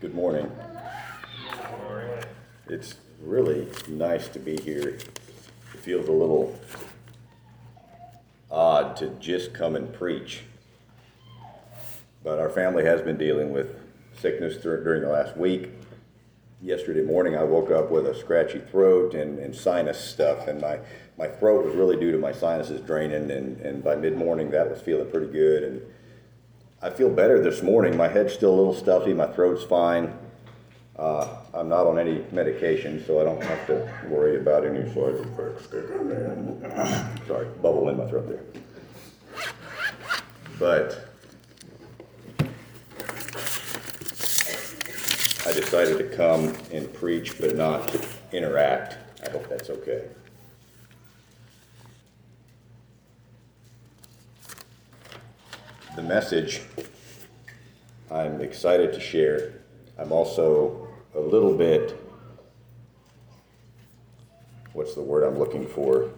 Good morning. It's really nice to be here. It feels a little odd to just come and preach. But our family has been dealing with sickness during the last week. Yesterday morning, I woke up with a scratchy throat and, and sinus stuff, and my, my throat was really due to my sinuses draining. And, and by mid morning, that was feeling pretty good. And I feel better this morning. My head's still a little stuffy, my throat's fine. Uh, I'm not on any medication, so I don't have to worry about any sort of sorry, bubble in my throat there. But I decided to come and preach, but not interact. I hope that's okay. The message I'm excited to share. I'm also a little bit, what's the word I'm looking for?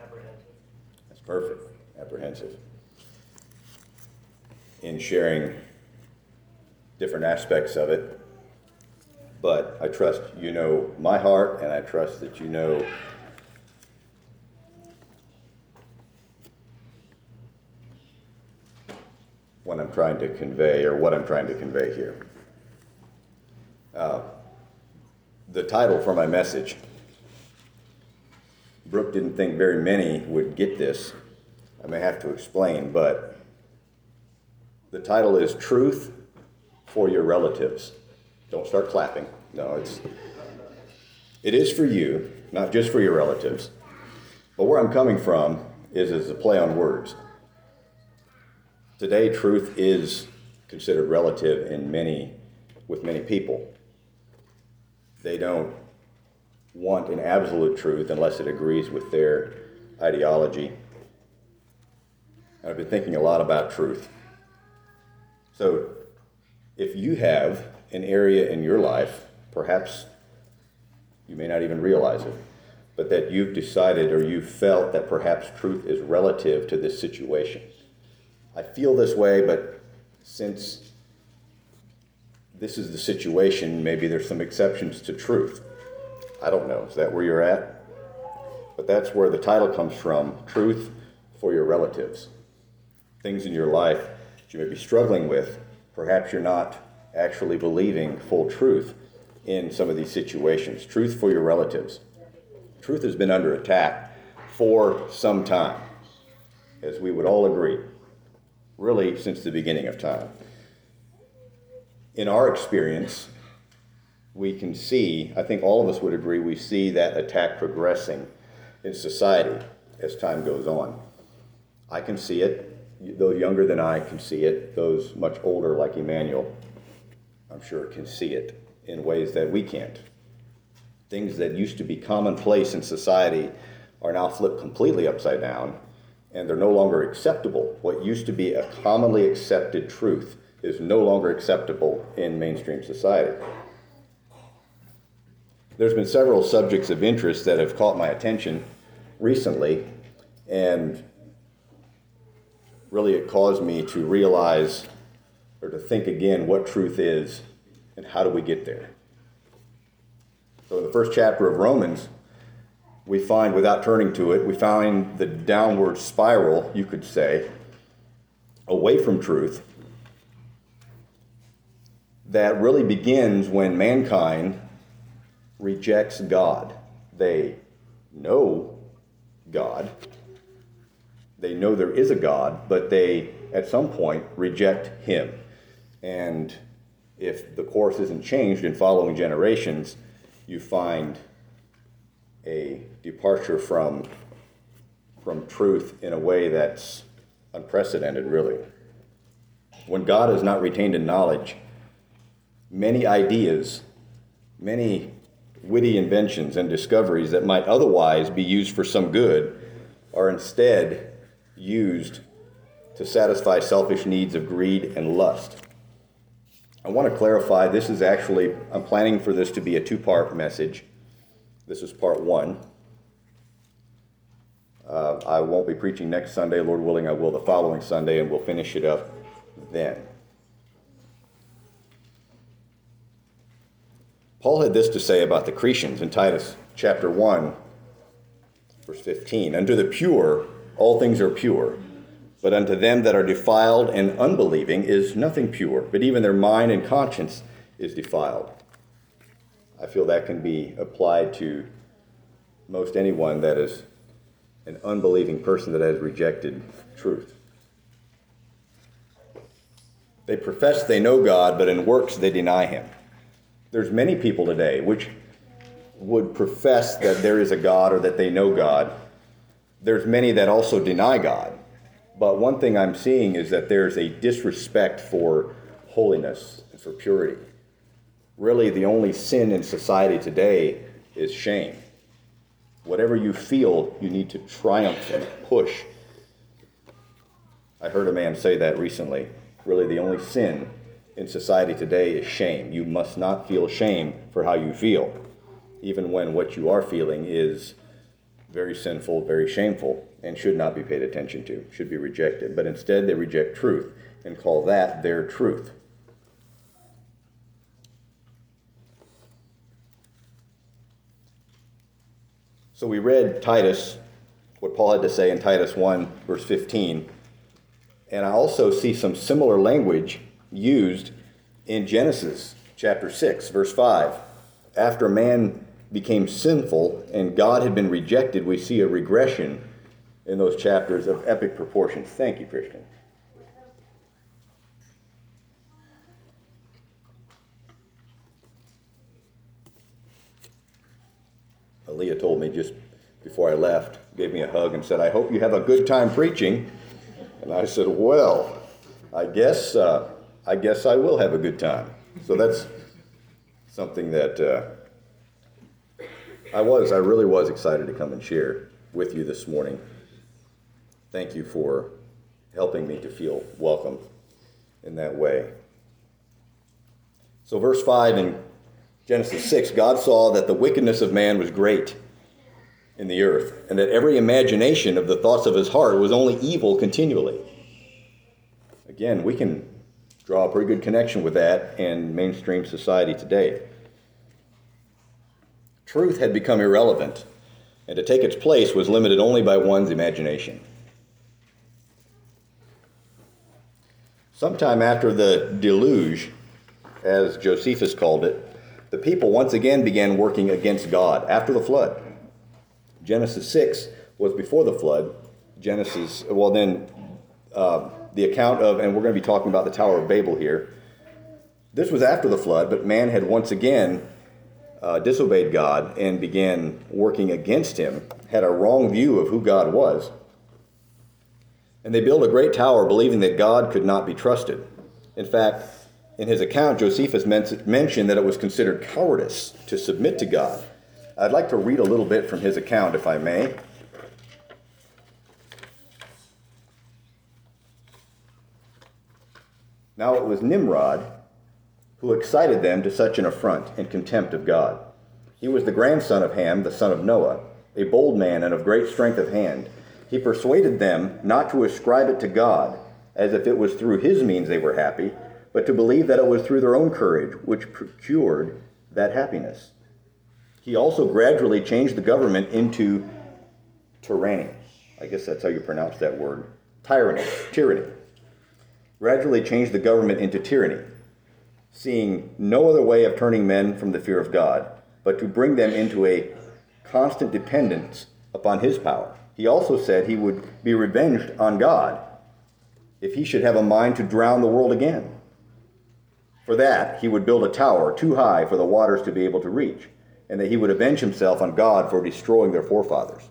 apprehensive. That's perfect, apprehensive. In sharing different aspects of it. But I trust you know my heart, and I trust that you know what I'm trying to convey or what I'm trying to convey here. Uh, the title for my message Brooke didn't think very many would get this. I may have to explain, but the title is Truth for Your Relatives. Don't start clapping. No, it's it is for you, not just for your relatives. But where I'm coming from is as a play on words. Today truth is considered relative in many with many people. They don't want an absolute truth unless it agrees with their ideology. I've been thinking a lot about truth. So, if you have an area in your life, perhaps you may not even realize it, but that you've decided or you've felt that perhaps truth is relative to this situation. I feel this way, but since this is the situation, maybe there's some exceptions to truth. I don't know. Is that where you're at? But that's where the title comes from Truth for Your Relatives. Things in your life that you may be struggling with. Perhaps you're not actually believing full truth in some of these situations. Truth for your relatives. Truth has been under attack for some time, as we would all agree, really since the beginning of time. In our experience, we can see, I think all of us would agree, we see that attack progressing in society as time goes on. I can see it. Those younger than I can see it. Those much older, like Emmanuel, I'm sure can see it in ways that we can't. Things that used to be commonplace in society are now flipped completely upside down, and they're no longer acceptable. What used to be a commonly accepted truth is no longer acceptable in mainstream society. There's been several subjects of interest that have caught my attention recently, and really it caused me to realize or to think again what truth is and how do we get there. So, in the first chapter of Romans, we find, without turning to it, we find the downward spiral, you could say, away from truth that really begins when mankind rejects God. They know God, they know there is a God, but they, at some point, reject Him. And if the course isn't changed in following generations, you find a departure from, from truth in a way that's unprecedented, really. When God is not retained in knowledge, many ideas, many witty inventions and discoveries that might otherwise be used for some good are instead used to satisfy selfish needs of greed and lust. I want to clarify this is actually, I'm planning for this to be a two part message. This is part one. Uh, I won't be preaching next Sunday. Lord willing, I will the following Sunday, and we'll finish it up then. Paul had this to say about the Cretans in Titus chapter 1, verse 15. Unto the pure, all things are pure, but unto them that are defiled and unbelieving is nothing pure, but even their mind and conscience is defiled. I feel that can be applied to most anyone that is an unbelieving person that has rejected truth. They profess they know God, but in works they deny him. There's many people today which would profess that there is a God or that they know God. There's many that also deny God. But one thing I'm seeing is that there's a disrespect for holiness and for purity. Really, the only sin in society today is shame. Whatever you feel, you need to triumph and push. I heard a man say that recently. Really, the only sin in society today is shame. You must not feel shame for how you feel, even when what you are feeling is very sinful, very shameful, and should not be paid attention to, should be rejected. But instead, they reject truth and call that their truth. So we read Titus, what Paul had to say in Titus 1, verse 15. And I also see some similar language used in Genesis chapter 6, verse 5. After man became sinful and God had been rejected, we see a regression in those chapters of epic proportions. Thank you, Christian. Aaliyah told me just before I left, gave me a hug and said, I hope you have a good time preaching. And I said, Well, I guess, uh, I guess I will have a good time. So that's something that uh, I was, I really was excited to come and share with you this morning. Thank you for helping me to feel welcome in that way. So, verse 5 in Genesis 6 God saw that the wickedness of man was great in the earth, and that every imagination of the thoughts of his heart was only evil continually. Again, we can draw a pretty good connection with that and mainstream society today. Truth had become irrelevant, and to take its place was limited only by one's imagination. Sometime after the deluge, as Josephus called it, the people once again began working against God after the flood. Genesis 6 was before the flood. Genesis, well, then uh, the account of, and we're going to be talking about the Tower of Babel here. This was after the flood, but man had once again uh, disobeyed God and began working against him, had a wrong view of who God was. And they built a great tower believing that God could not be trusted. In fact, in his account, Josephus mentioned that it was considered cowardice to submit to God. I'd like to read a little bit from his account, if I may. Now it was Nimrod who excited them to such an affront and contempt of God. He was the grandson of Ham, the son of Noah, a bold man and of great strength of hand. He persuaded them not to ascribe it to God, as if it was through his means they were happy, but to believe that it was through their own courage which procured that happiness. He also gradually changed the government into tyranny. I guess that's how you pronounce that word. Tyranny, tyranny. Gradually changed the government into tyranny, seeing no other way of turning men from the fear of God, but to bring them into a constant dependence upon his power. He also said he would be revenged on God if he should have a mind to drown the world again. For that, he would build a tower too high for the waters to be able to reach, and that he would avenge himself on God for destroying their forefathers.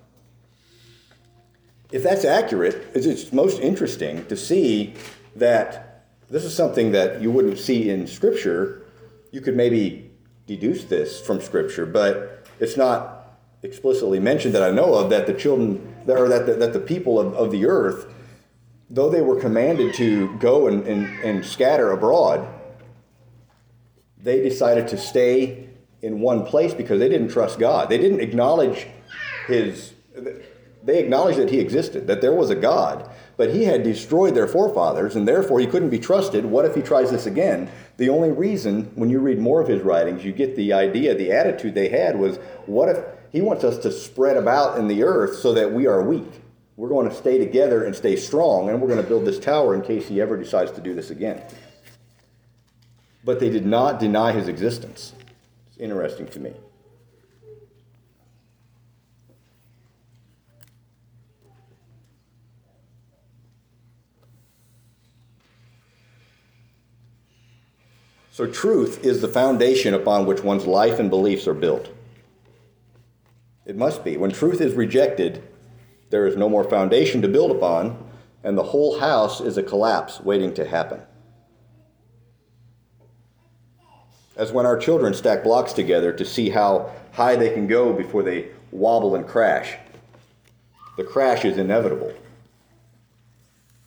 If that's accurate, it's most interesting to see that this is something that you wouldn't see in Scripture. You could maybe deduce this from Scripture, but it's not explicitly mentioned that I know of that the children, or that the, that the people of, of the earth, though they were commanded to go and, and, and scatter abroad, they decided to stay in one place because they didn't trust God. They didn't acknowledge His. They acknowledged that he existed, that there was a God, but he had destroyed their forefathers, and therefore he couldn't be trusted. What if he tries this again? The only reason, when you read more of his writings, you get the idea, the attitude they had was, what if he wants us to spread about in the earth so that we are weak? We're going to stay together and stay strong, and we're going to build this tower in case he ever decides to do this again. But they did not deny his existence. It's interesting to me. So, truth is the foundation upon which one's life and beliefs are built. It must be. When truth is rejected, there is no more foundation to build upon, and the whole house is a collapse waiting to happen. As when our children stack blocks together to see how high they can go before they wobble and crash. The crash is inevitable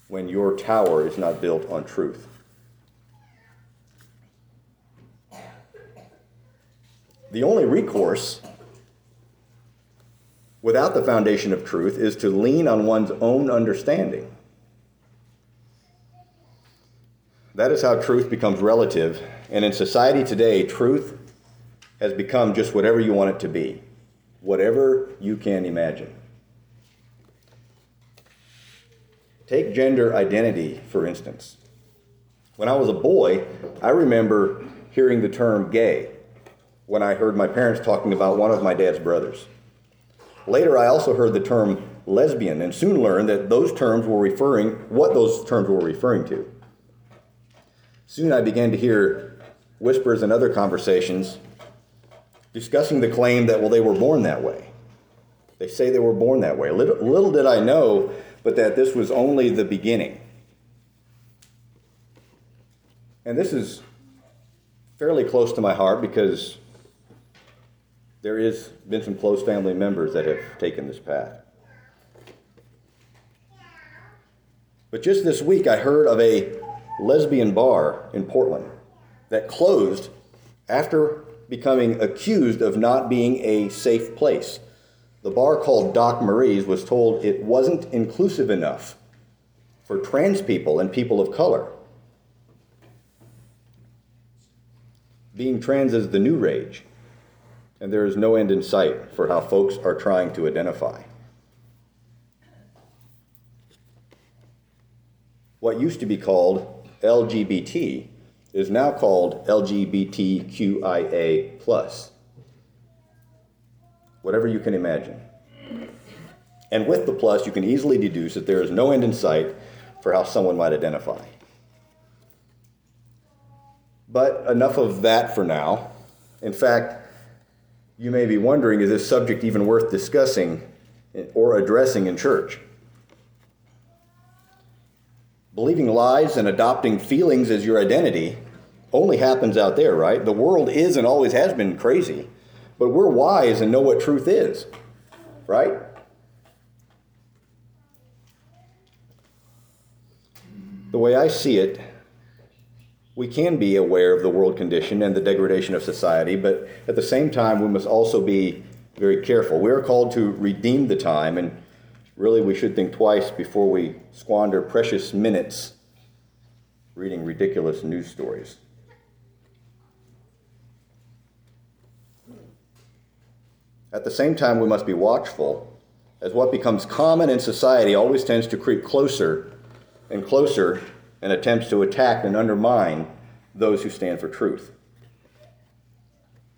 when your tower is not built on truth. The only recourse without the foundation of truth is to lean on one's own understanding. That is how truth becomes relative. And in society today, truth has become just whatever you want it to be, whatever you can imagine. Take gender identity, for instance. When I was a boy, I remember hearing the term gay when I heard my parents talking about one of my dad's brothers. Later, I also heard the term lesbian and soon learned that those terms were referring what those terms were referring to. Soon I began to hear whispers and other conversations discussing the claim that well they were born that way. They say they were born that way. Little, little did I know but that this was only the beginning. And this is fairly close to my heart because there has been some close family members that have taken this path. But just this week, I heard of a lesbian bar in Portland that closed after becoming accused of not being a safe place. The bar called Doc Marie's was told it wasn't inclusive enough for trans people and people of color. Being trans is the new rage and there is no end in sight for how folks are trying to identify. What used to be called LGBT is now called LGBTQIA. Whatever you can imagine. And with the plus, you can easily deduce that there is no end in sight for how someone might identify. But enough of that for now. In fact, you may be wondering is this subject even worth discussing or addressing in church? Believing lies and adopting feelings as your identity only happens out there, right? The world is and always has been crazy, but we're wise and know what truth is, right? The way I see it, we can be aware of the world condition and the degradation of society, but at the same time, we must also be very careful. We are called to redeem the time, and really we should think twice before we squander precious minutes reading ridiculous news stories. At the same time, we must be watchful, as what becomes common in society always tends to creep closer and closer and attempts to attack and undermine those who stand for truth.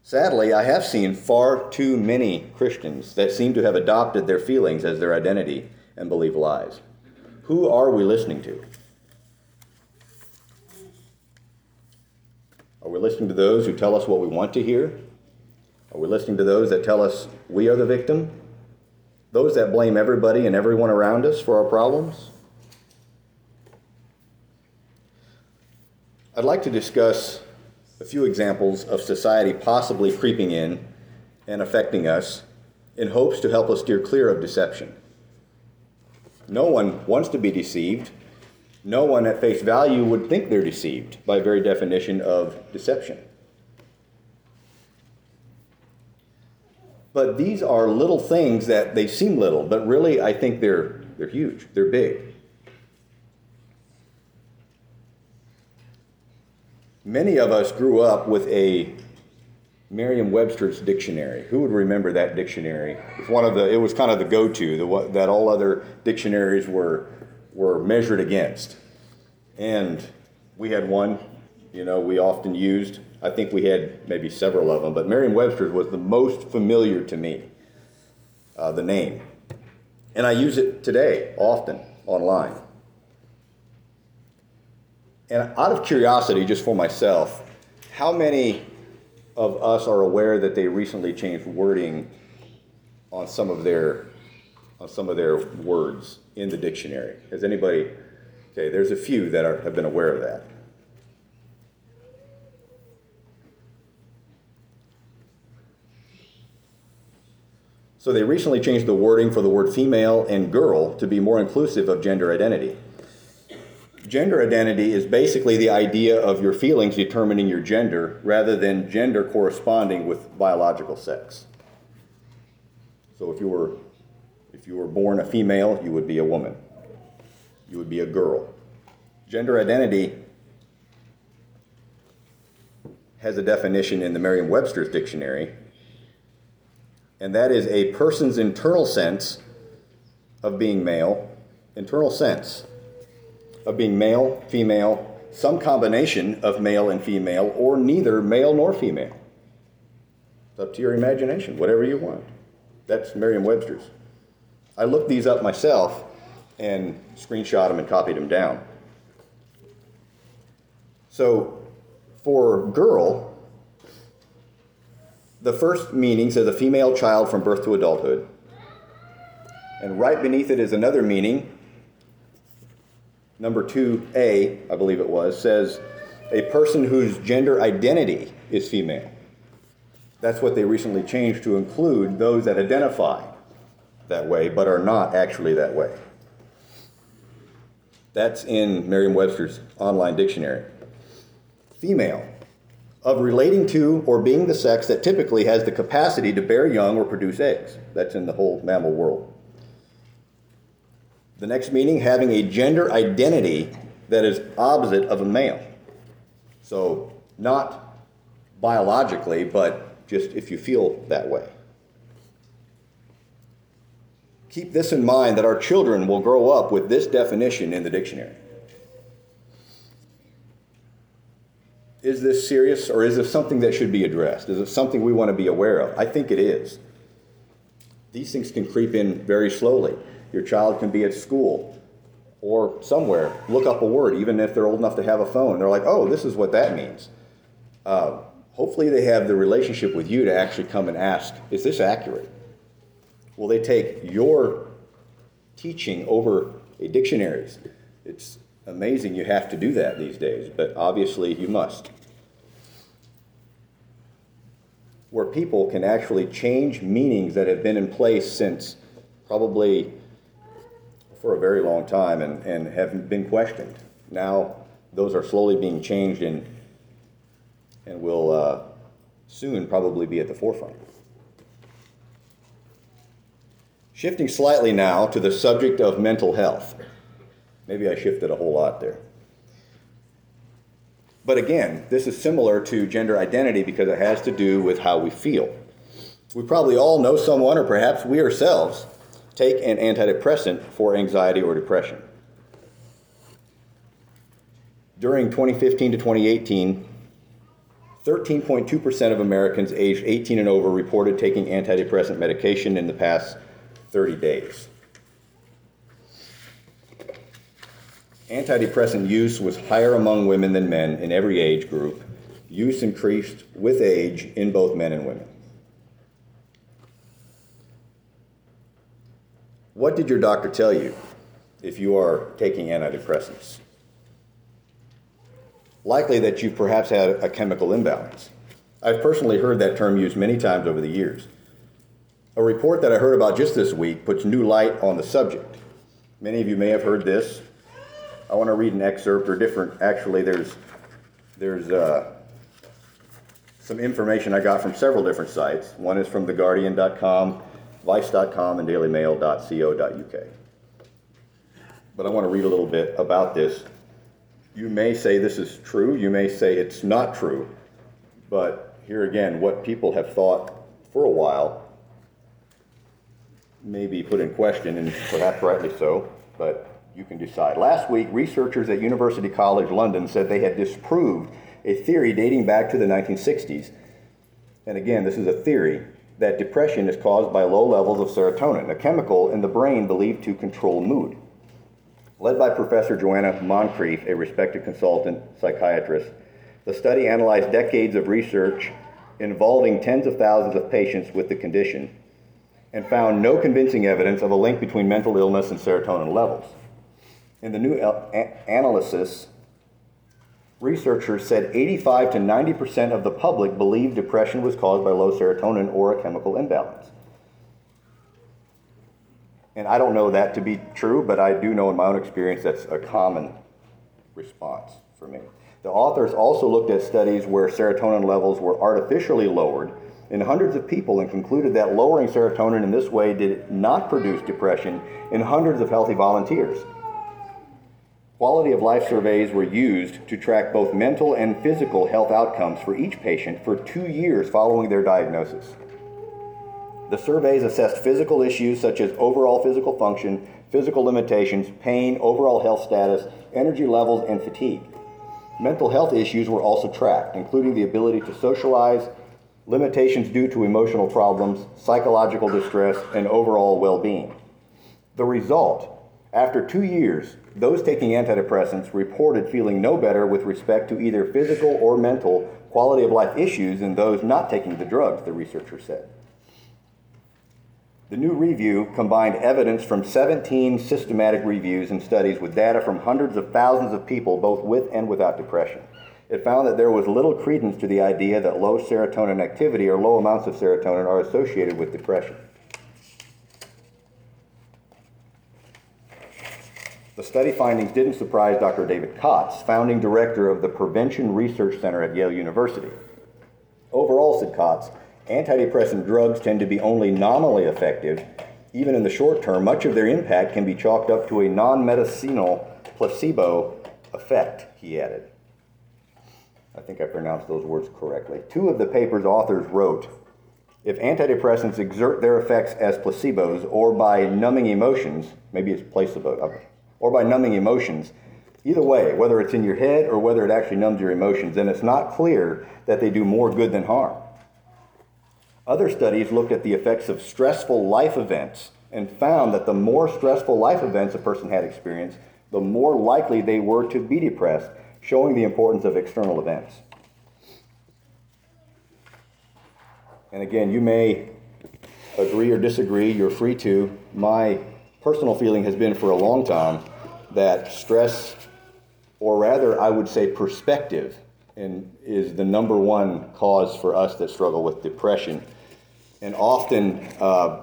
Sadly, I have seen far too many Christians that seem to have adopted their feelings as their identity and believe lies. Who are we listening to? Are we listening to those who tell us what we want to hear? Are we listening to those that tell us we are the victim? Those that blame everybody and everyone around us for our problems? I'd like to discuss a few examples of society possibly creeping in and affecting us in hopes to help us steer clear of deception. No one wants to be deceived. No one at face value would think they're deceived by very definition of deception. But these are little things that they seem little, but really I think they're, they're huge, they're big. Many of us grew up with a Merriam Webster's dictionary. Who would remember that dictionary? It's one of the. It was kind of the go-to the, that all other dictionaries were were measured against, and we had one. You know, we often used. I think we had maybe several of them, but Merriam-Webster's was the most familiar to me. Uh, the name, and I use it today often online. And out of curiosity, just for myself, how many of us are aware that they recently changed wording on some of their on some of their words in the dictionary? Has anybody? Okay, there's a few that are, have been aware of that. So they recently changed the wording for the word female and girl to be more inclusive of gender identity. Gender identity is basically the idea of your feelings determining your gender rather than gender corresponding with biological sex. So if you were if you were born a female, you would be a woman. You would be a girl. Gender identity has a definition in the Merriam-Webster's dictionary, and that is a person's internal sense of being male, internal sense of being male, female, some combination of male and female, or neither male nor female. It's up to your imagination, whatever you want. That's Merriam Webster's. I looked these up myself and screenshot them and copied them down. So for girl, the first meaning says a female child from birth to adulthood. And right beneath it is another meaning number 2a, I believe it was, says a person whose gender identity is female. That's what they recently changed to include those that identify that way but are not actually that way. That's in Merriam Webster's online dictionary. Female, of relating to or being the sex that typically has the capacity to bear young or produce eggs. That's in the whole mammal world. The next meaning, having a gender identity that is opposite of a male. So, not biologically, but just if you feel that way. Keep this in mind that our children will grow up with this definition in the dictionary. Is this serious or is this something that should be addressed? Is it something we want to be aware of? I think it is. These things can creep in very slowly. Your child can be at school or somewhere, look up a word, even if they're old enough to have a phone. They're like, oh, this is what that means. Uh, hopefully, they have the relationship with you to actually come and ask, is this accurate? Will they take your teaching over a dictionary's? It's amazing you have to do that these days, but obviously you must. Where people can actually change meanings that have been in place since probably for a very long time and, and have been questioned. Now, those are slowly being changed and, and will uh, soon probably be at the forefront. Shifting slightly now to the subject of mental health. Maybe I shifted a whole lot there. But again, this is similar to gender identity because it has to do with how we feel. We probably all know someone, or perhaps we ourselves, take an antidepressant for anxiety or depression. During 2015 to 2018, 13.2% of Americans aged 18 and over reported taking antidepressant medication in the past 30 days. Antidepressant use was higher among women than men in every age group. Use increased with age in both men and women. What did your doctor tell you if you are taking antidepressants? Likely that you've perhaps had a chemical imbalance. I've personally heard that term used many times over the years. A report that I heard about just this week puts new light on the subject. Many of you may have heard this. I want to read an excerpt, or different. Actually, there's there's uh, some information I got from several different sites. One is from theguardian.com, vice.com, and dailymail.co.uk. But I want to read a little bit about this. You may say this is true, you may say it's not true, but here again, what people have thought for a while may be put in question, and perhaps rightly so, but you can decide. Last week, researchers at University College London said they had disproved a theory dating back to the 1960s. And again, this is a theory that depression is caused by low levels of serotonin, a chemical in the brain believed to control mood. Led by Professor Joanna Moncrieff, a respected consultant psychiatrist, the study analyzed decades of research involving tens of thousands of patients with the condition and found no convincing evidence of a link between mental illness and serotonin levels. In the new uh, analysis, researchers said 85 to 90% of the public believed depression was caused by low serotonin or a chemical imbalance. And I don't know that to be true, but I do know in my own experience that's a common response for me. The authors also looked at studies where serotonin levels were artificially lowered in hundreds of people and concluded that lowering serotonin in this way did not produce depression in hundreds of healthy volunteers. Quality of life surveys were used to track both mental and physical health outcomes for each patient for two years following their diagnosis. The surveys assessed physical issues such as overall physical function, physical limitations, pain, overall health status, energy levels, and fatigue. Mental health issues were also tracked, including the ability to socialize, limitations due to emotional problems, psychological distress, and overall well being. The result after two years, those taking antidepressants reported feeling no better with respect to either physical or mental quality of life issues than those not taking the drugs, the researcher said. The new review combined evidence from 17 systematic reviews and studies with data from hundreds of thousands of people, both with and without depression. It found that there was little credence to the idea that low serotonin activity or low amounts of serotonin are associated with depression. The study findings didn't surprise Dr. David Kotz, founding director of the Prevention Research Center at Yale University. Overall, said Kotz, antidepressant drugs tend to be only nominally effective. Even in the short term, much of their impact can be chalked up to a non medicinal placebo effect, he added. I think I pronounced those words correctly. Two of the paper's authors wrote if antidepressants exert their effects as placebos or by numbing emotions, maybe it's placebo, uh, or by numbing emotions. Either way, whether it's in your head or whether it actually numbs your emotions, then it's not clear that they do more good than harm. Other studies looked at the effects of stressful life events and found that the more stressful life events a person had experienced, the more likely they were to be depressed, showing the importance of external events. And again, you may agree or disagree, you're free to. My personal feeling has been for a long time that stress, or rather, I would say perspective, and is the number one cause for us that struggle with depression. And often, uh,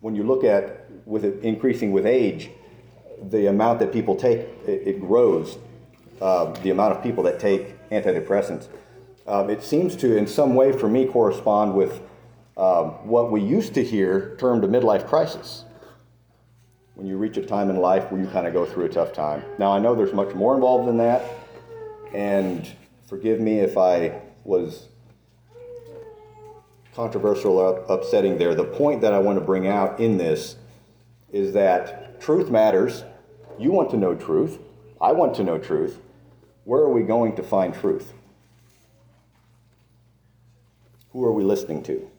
when you look at with it increasing with age, the amount that people take it, it grows. Uh, the amount of people that take antidepressants, um, it seems to, in some way, for me, correspond with um, what we used to hear termed a midlife crisis when you reach a time in life where you kind of go through a tough time. Now, I know there's much more involved than that, and forgive me if I was controversial or upsetting there. The point that I want to bring out in this is that truth matters. You want to know truth. I want to know truth. Where are we going to find truth? Who are we listening to?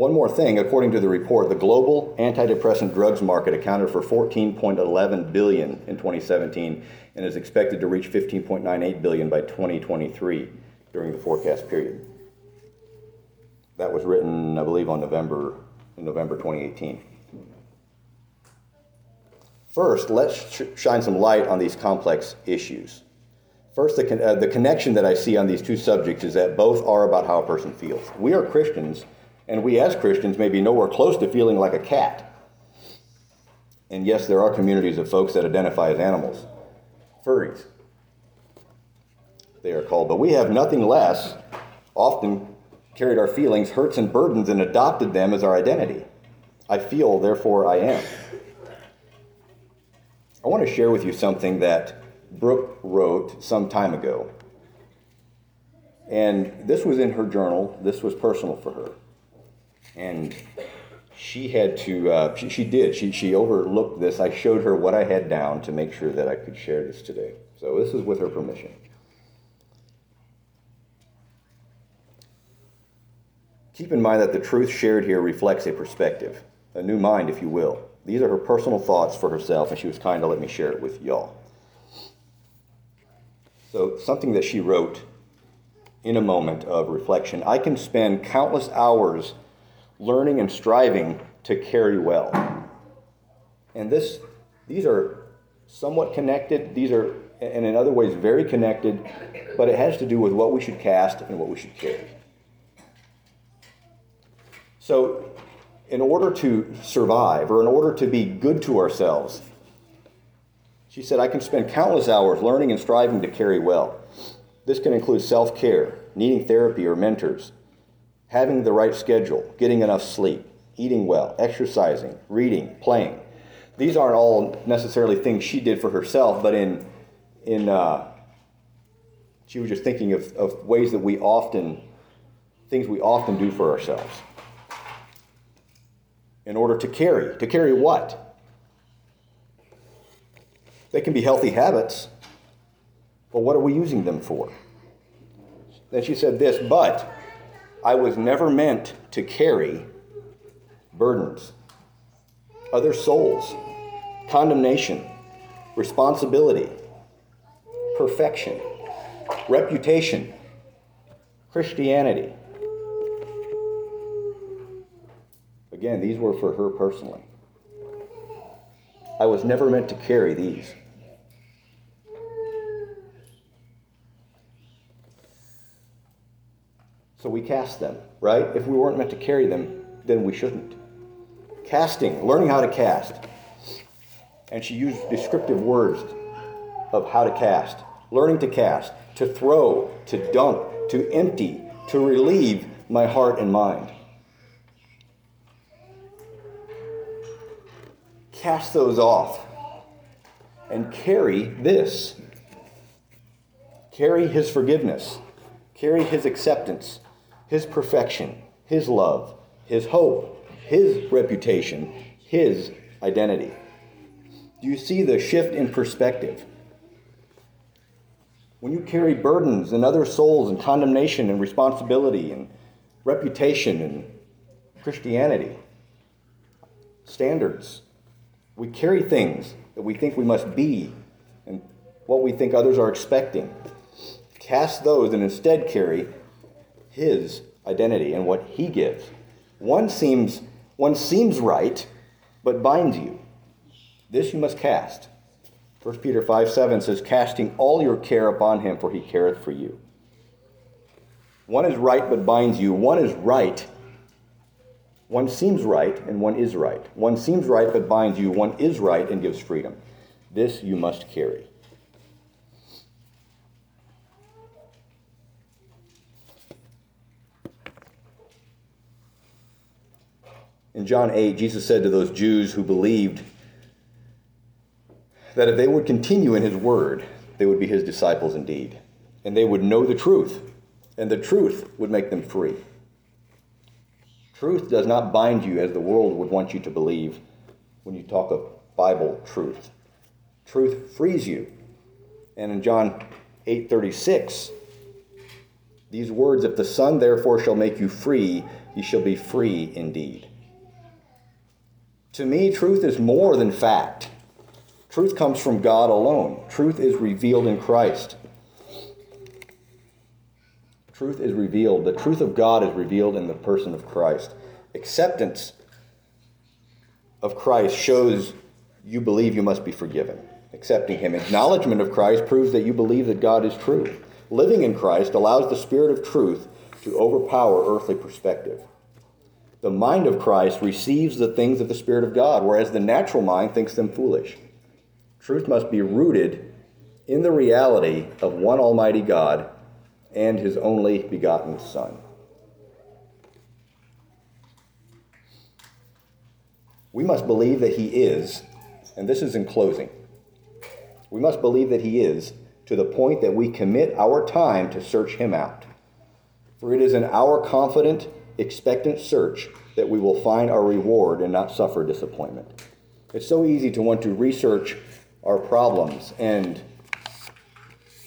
One more thing, according to the report, the global antidepressant drugs market accounted for 14.11 billion in 2017 and is expected to reach 15.98 billion by 2023 during the forecast period. That was written, I believe, on November in November 2018. First, let's sh- shine some light on these complex issues. First, the, con- uh, the connection that I see on these two subjects is that both are about how a person feels. We are Christians and we as Christians may be nowhere close to feeling like a cat. And yes, there are communities of folks that identify as animals, furries. they are called. But we have nothing less, often carried our feelings, hurts, and burdens and adopted them as our identity. I feel, therefore I am. I want to share with you something that Brooke wrote some time ago. And this was in her journal, this was personal for her. And she had to, uh, she, she did, she, she overlooked this. I showed her what I had down to make sure that I could share this today. So this is with her permission. Keep in mind that the truth shared here reflects a perspective, a new mind, if you will. These are her personal thoughts for herself, and she was kind to let me share it with y'all. So, something that she wrote in a moment of reflection I can spend countless hours learning and striving to carry well. And this, these are somewhat connected. These are, and in other ways, very connected, but it has to do with what we should cast and what we should carry. So, in order to survive or in order to be good to ourselves, she said, I can spend countless hours learning and striving to carry well. This can include self care, needing therapy or mentors, having the right schedule, getting enough sleep, eating well, exercising, reading, playing. These aren't all necessarily things she did for herself, but in, in uh, she was just thinking of, of ways that we often, things we often do for ourselves in order to carry. To carry what? They can be healthy habits, but what are we using them for? Then she said this, but I was never meant to carry burdens, other souls, condemnation, responsibility, perfection, reputation, Christianity, Again, these were for her personally. I was never meant to carry these. So we cast them, right? If we weren't meant to carry them, then we shouldn't. Casting, learning how to cast. And she used descriptive words of how to cast. Learning to cast, to throw, to dump, to empty, to relieve my heart and mind. cast those off and carry this. Carry his forgiveness, carry his acceptance, his perfection, his love, his hope, his reputation, his identity. Do you see the shift in perspective? When you carry burdens and other souls and condemnation and responsibility and reputation and Christianity, standards, we carry things that we think we must be and what we think others are expecting. Cast those and instead carry his identity and what he gives. One seems one seems right, but binds you. This you must cast. 1 Peter 5 7 says, Casting all your care upon him, for he careth for you. One is right, but binds you. One is right, one seems right and one is right. One seems right but binds you. One is right and gives freedom. This you must carry. In John 8, Jesus said to those Jews who believed that if they would continue in his word, they would be his disciples indeed. And they would know the truth, and the truth would make them free. Truth does not bind you as the world would want you to believe when you talk of Bible truth. Truth frees you. And in John 8:36, these words, if the Son therefore shall make you free, ye shall be free indeed. To me, truth is more than fact. Truth comes from God alone. Truth is revealed in Christ. Truth is revealed. The truth of God is revealed in the person of Christ. Acceptance of Christ shows you believe you must be forgiven. Accepting Him. Acknowledgement of Christ proves that you believe that God is true. Living in Christ allows the Spirit of truth to overpower earthly perspective. The mind of Christ receives the things of the Spirit of God, whereas the natural mind thinks them foolish. Truth must be rooted in the reality of one Almighty God and His only begotten Son. We must believe that He is, and this is in closing. We must believe that He is to the point that we commit our time to search Him out. For it is in our confident, expectant search that we will find our reward and not suffer disappointment. It's so easy to want to research our problems and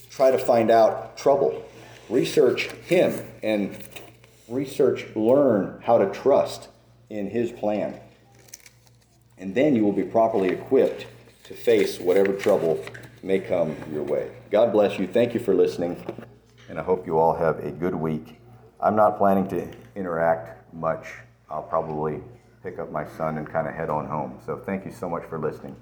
try to find out trouble. Research Him and research, learn how to trust in His plan. And then you will be properly equipped to face whatever trouble may come your way. God bless you. Thank you for listening. And I hope you all have a good week. I'm not planning to interact much. I'll probably pick up my son and kind of head on home. So thank you so much for listening.